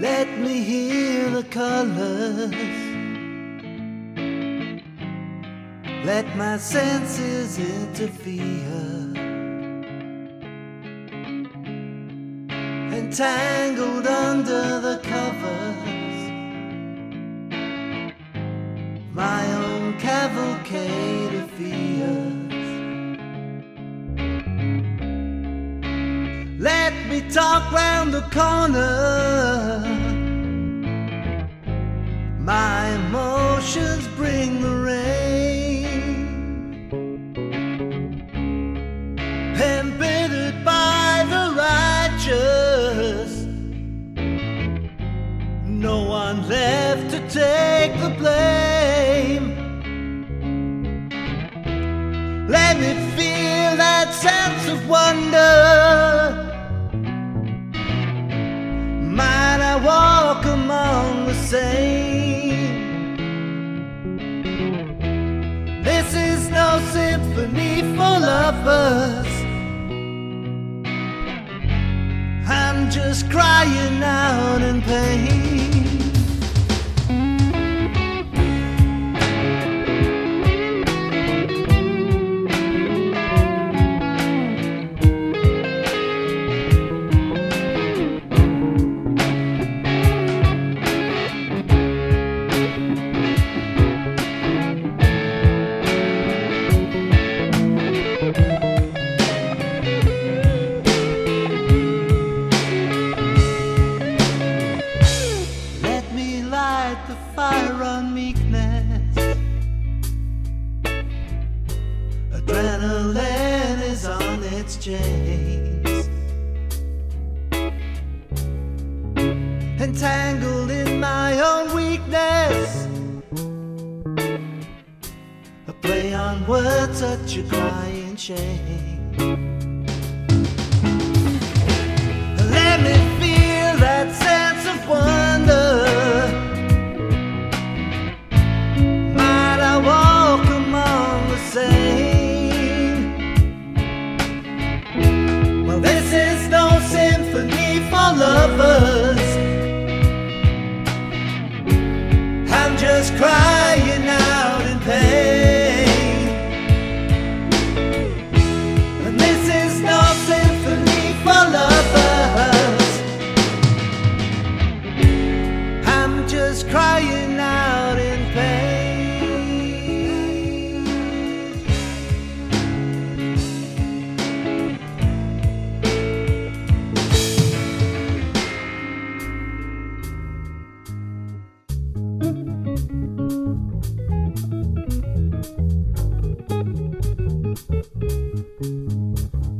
Let me hear the colors. Let my senses interfere. Entangled under the covers. My own cavalcade of fears. Let me talk round the corner. Wonder. Might I walk among the same? This is no symphony for lovers. I'm just crying out in pain. On meekness. Adrenaline is on its chains. Entangled in my own weakness. A play on words, such a crying shame. Symphony for lovers. I'm just crying